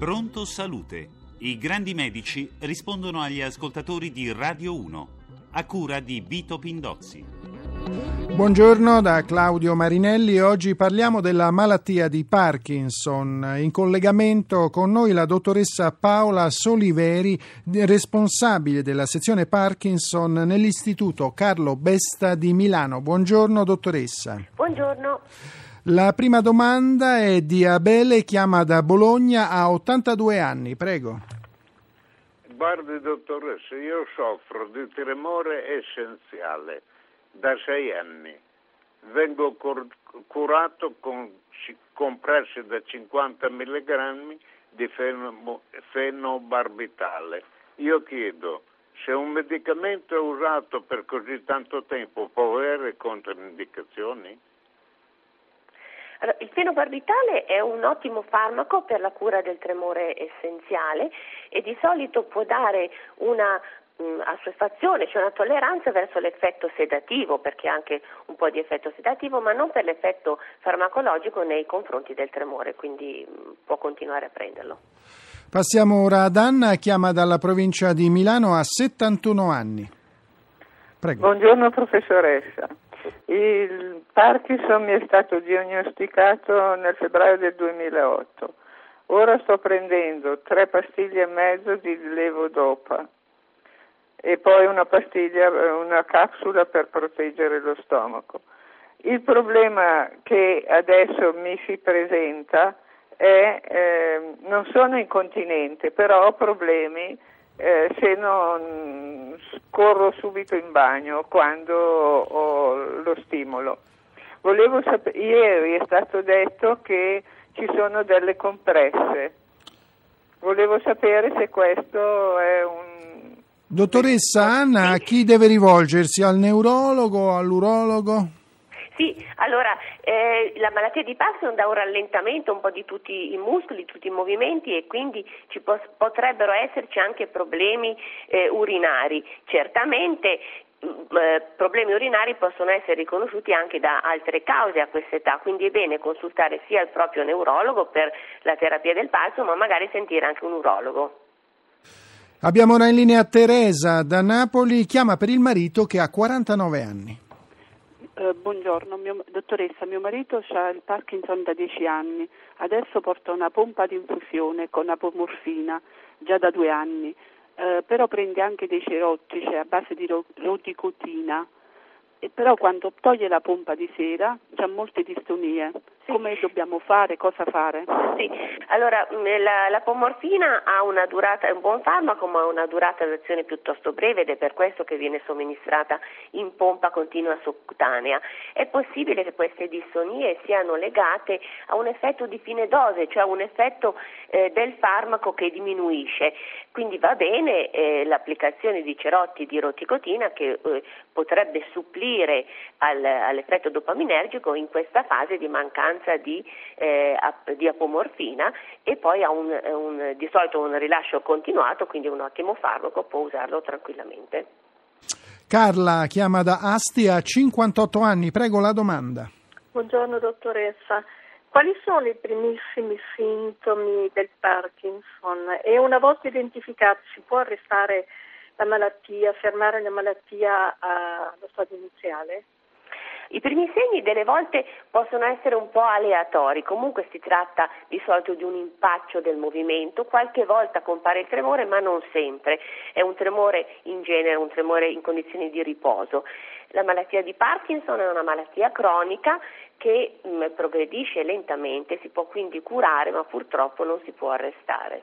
Pronto Salute. I grandi medici rispondono agli ascoltatori di Radio 1, a cura di Vito Pindozzi. Buongiorno da Claudio Marinelli. Oggi parliamo della malattia di Parkinson. In collegamento con noi la dottoressa Paola Soliveri, responsabile della sezione Parkinson nell'Istituto Carlo Besta di Milano. Buongiorno dottoressa. Buongiorno. La prima domanda è di Abele, chiama da Bologna, ha 82 anni, prego. Guardi dottoressa, io soffro di tremore essenziale da sei anni. Vengo cur- curato con compressi da 50 mg di feno- fenobarbitale. Io chiedo, se un medicamento è usato per così tanto tempo può avere controindicazioni? Allora, il fenobarbitale è un ottimo farmaco per la cura del tremore essenziale e di solito può dare una mh, assuefazione, cioè una tolleranza verso l'effetto sedativo, perché ha anche un po' di effetto sedativo, ma non per l'effetto farmacologico nei confronti del tremore, quindi mh, può continuare a prenderlo. Passiamo ora ad Anna, chiama dalla provincia di Milano, ha 71 anni. Prego. Buongiorno professoressa. Il Parkinson mi è stato diagnosticato nel febbraio del 2008. Ora sto prendendo tre pastiglie e mezzo di levodopa e poi una pastiglia, una capsula per proteggere lo stomaco. Il problema che adesso mi si presenta è eh, non sono incontinente, però ho problemi eh, se non corro subito in bagno quando ho lo stimolo. Volevo sapere, ieri è stato detto che ci sono delle compresse. Volevo sapere se questo è un. Dottoressa Anna, a chi deve rivolgersi? Al neurologo o all'urologo? Sì, allora eh, la malattia di Parkinson dà un rallentamento un po' di tutti i muscoli, tutti i movimenti e quindi ci pos- potrebbero esserci anche problemi eh, urinari. Certamente mm, eh, problemi urinari possono essere riconosciuti anche da altre cause a questa età, quindi è bene consultare sia il proprio neurologo per la terapia del Parkinson, ma magari sentire anche un urologo. Abbiamo ora in linea Teresa da Napoli, chiama per il marito che ha 49 anni. Buongiorno, mio, dottoressa, mio marito ha il Parkinson da 10 anni, adesso porta una pompa di infusione con apomorfina già da due anni, eh, però prende anche dei cerotti, cioè a base di roticotina, e però quando toglie la pompa di sera ha molte distonie. Sì. Come dobbiamo fare? Cosa fare? Sì, allora mm, la, la pomorfina ha una durata, è un buon farmaco ma ha una durata d'azione piuttosto breve ed è per questo che viene somministrata in pompa continua sottocutanea. È possibile che queste distonie siano legate a un effetto di fine dose, cioè un effetto eh, del farmaco che diminuisce. Quindi va bene eh, l'applicazione di cerotti di roticotina che eh, potrebbe supplire al, all'effetto dopaminergico in questa fase di mancanza di, eh, di apomorfina e poi ha un, un, di solito un rilascio continuato, quindi un ottimo farmaco, può usarlo tranquillamente. Carla chiama da Asti a 58 anni, prego la domanda. Buongiorno dottoressa. Quali sono i primissimi sintomi del Parkinson? E una volta identificati si può arrestare la malattia, fermare la malattia allo stadio iniziale? I primi segni delle volte possono essere un po' aleatori, comunque si tratta di solito di un impaccio del movimento, qualche volta compare il tremore ma non sempre, è un tremore in genere, un tremore in condizioni di riposo. La malattia di Parkinson è una malattia cronica che mh, mm, progredisce lentamente, si può quindi curare ma purtroppo non si può arrestare.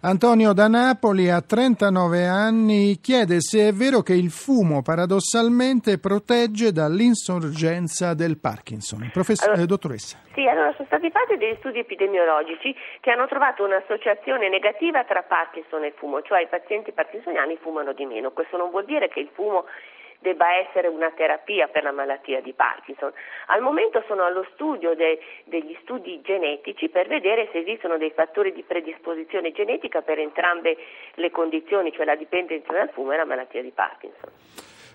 Antonio da Napoli a 39 anni chiede se è vero che il fumo paradossalmente protegge dall'insorgenza del Parkinson. Professor, allora, eh, dottoressa. Sì, allora sono stati fatti degli studi epidemiologici che hanno trovato un'associazione negativa tra Parkinson e fumo, cioè i pazienti parkinsoniani fumano di meno. Questo non vuol dire che il fumo debba essere una terapia per la malattia di Parkinson. Al momento sono allo studio de, degli studi genetici per vedere se esistono dei fattori di predisposizione genetica per entrambe le condizioni, cioè la dipendenza dal fumo e la malattia di Parkinson.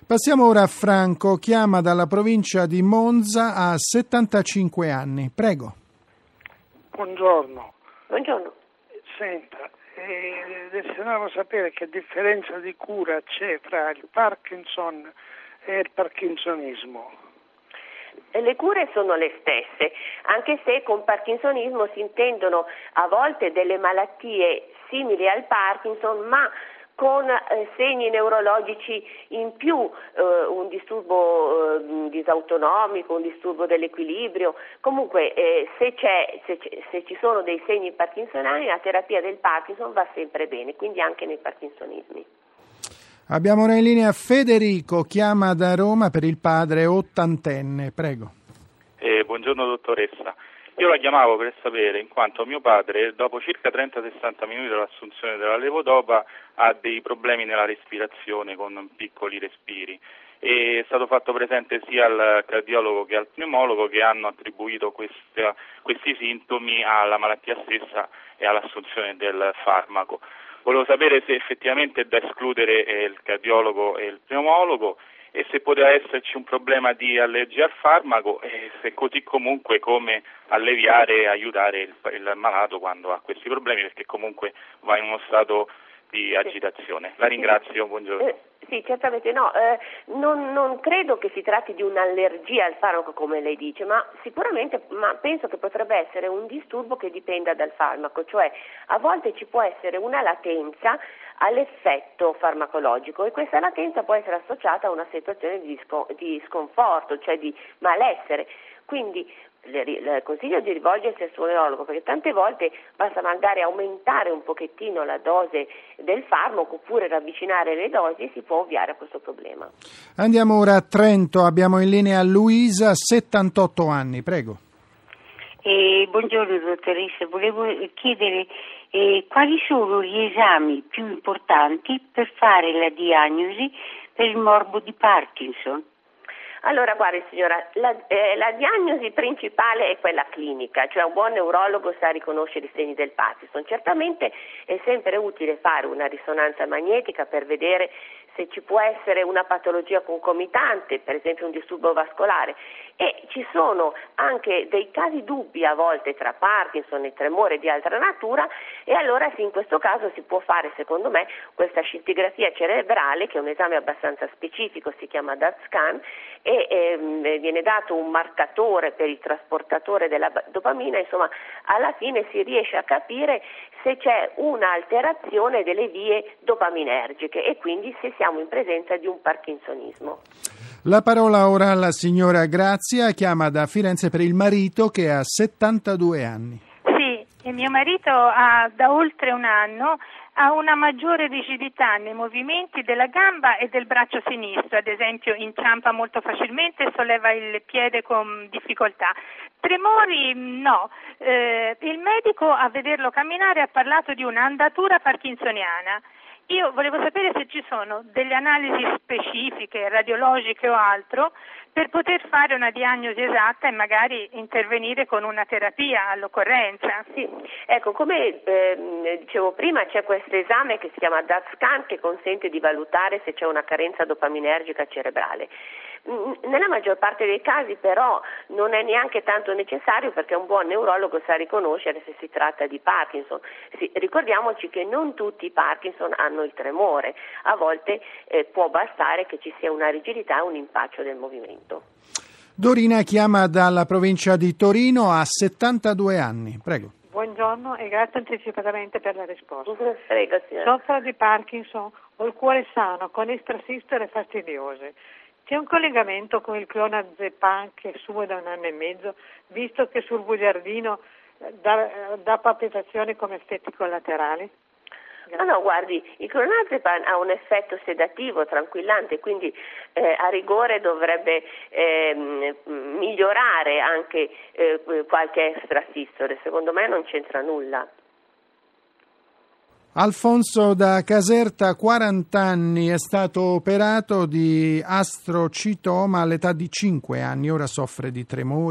Passiamo ora a Franco, chiama dalla provincia di Monza a 75 anni. Prego. Buongiorno. Buongiorno. Senta, desideravo sapere che differenza di cura c'è fra il Parkinson e il parkinsonismo. Le cure sono le stesse, anche se con parkinsonismo si intendono a volte delle malattie simili al Parkinson, ma con eh, segni neurologici in più, eh, un disturbo eh, disautonomico, un disturbo dell'equilibrio. Comunque eh, se, se, se, ci sono dei segni parkinsoniani la terapia del Parkinson va sempre bene, quindi anche nei parkinsonismi. Abbiamo ora in linea Federico, chiama da Roma per il padre ottantenne, prego. Eh, buongiorno dottoressa. Io la chiamavo per sapere, in quanto mio padre, dopo circa 30-60 minuti dall'assunzione della levodopa, ha dei problemi nella respirazione con piccoli respiri. E è stato fatto presente sia al cardiologo che al pneumologo che hanno attribuito questa, questi sintomi alla malattia stessa e all'assunzione del farmaco. Volevo sapere se effettivamente è da escludere eh, il cardiologo e il pneumologo e se poteva esserci un problema di allergia al farmaco e se così comunque come alleviare e aiutare il, il malato quando ha questi problemi perché comunque va in uno stato di agitazione. La ringrazio, buongiorno. Sì, certamente no, eh, non, non, credo che si tratti di un'allergia al farmaco come lei dice, ma sicuramente ma penso che potrebbe essere un disturbo che dipenda dal farmaco, cioè a volte ci può essere una latenza all'effetto farmacologico e questa latenza può essere associata a una situazione di sconforto, cioè di malessere. Quindi le, consiglio di rivolgersi al suo neurologo perché tante volte basta magari aumentare un pochettino la dose del farmaco oppure ravvicinare le dosi e si può ovviare a questo problema. Andiamo ora a Trento, abbiamo in linea Luisa, 78 anni, prego. Eh, buongiorno dottoressa, volevo chiedere eh, quali sono gli esami più importanti per fare la diagnosi per il morbo di Parkinson? Allora, guardi signora, la, eh, la, diagnosi principale è quella clinica, cioè un buon neurologo sa riconoscere i segni del Parkinson. Certamente è sempre utile fare una risonanza magnetica per vedere se ci può essere una patologia concomitante, per esempio un disturbo vascolare. E ci sono anche dei casi dubbi a volte tra Parkinson e tremore di altra natura e allora sì, in questo caso si può fare secondo me questa scintigrafia cerebrale che è un esame abbastanza specifico, si chiama DAT scan e ehm, viene dato un marcatore per il trasportatore della dopamina, insomma alla fine si riesce a capire se c'è un'alterazione delle vie dopaminergiche e quindi se siamo in presenza di un parkinsonismo. La parola ora alla signora Grazia, chiama da Firenze per il marito che ha 72 anni. Sì, e mio marito ha da oltre un anno ha una maggiore rigidità nei movimenti della gamba e del braccio sinistro, ad esempio inciampa molto facilmente e solleva il piede con difficoltà. Tremori no, eh, il medico a vederlo camminare ha parlato di un'andatura parkinsoniana. Io volevo sapere se ci sono delle analisi specifiche, radiologiche o altro, per poter fare una diagnosi esatta e magari intervenire con una terapia all'occorrenza. Sì, ecco, come eh, dicevo prima c'è questo esame che si chiama DAT-SCAN che consente di valutare se c'è una carenza dopaminergica cerebrale. Nella maggior parte dei casi però non è neanche tanto necessario perché un buon neurologo sa riconoscere se si tratta di Parkinson. Sì, ricordiamoci che non tutti i Parkinson hanno il tremore, a volte eh, può bastare che ci sia una rigidità, un impaccio del movimento. Dorina chiama dalla provincia di Torino a 72 anni. Prego. Buongiorno e grazie anticipatamente per la risposta. Prego, Soffro di Parkinson, ho il cuore sano, con estrasistole fastidiose. C'è un collegamento con il clonazepam che suo da un anno e mezzo, visto che sul bugiardino eh, dà, eh, dà palpitazioni come effetti collaterali? No, no, guardi, il clonazepam ha un effetto sedativo, tranquillante, quindi eh, a rigore dovrebbe eh, migliorare anche eh, qualche extrasistole. Secondo me non c'entra nulla. Alfonso da Caserta, 40 anni, è stato operato di astrocitoma all'età di 5 anni, ora soffre di tremori.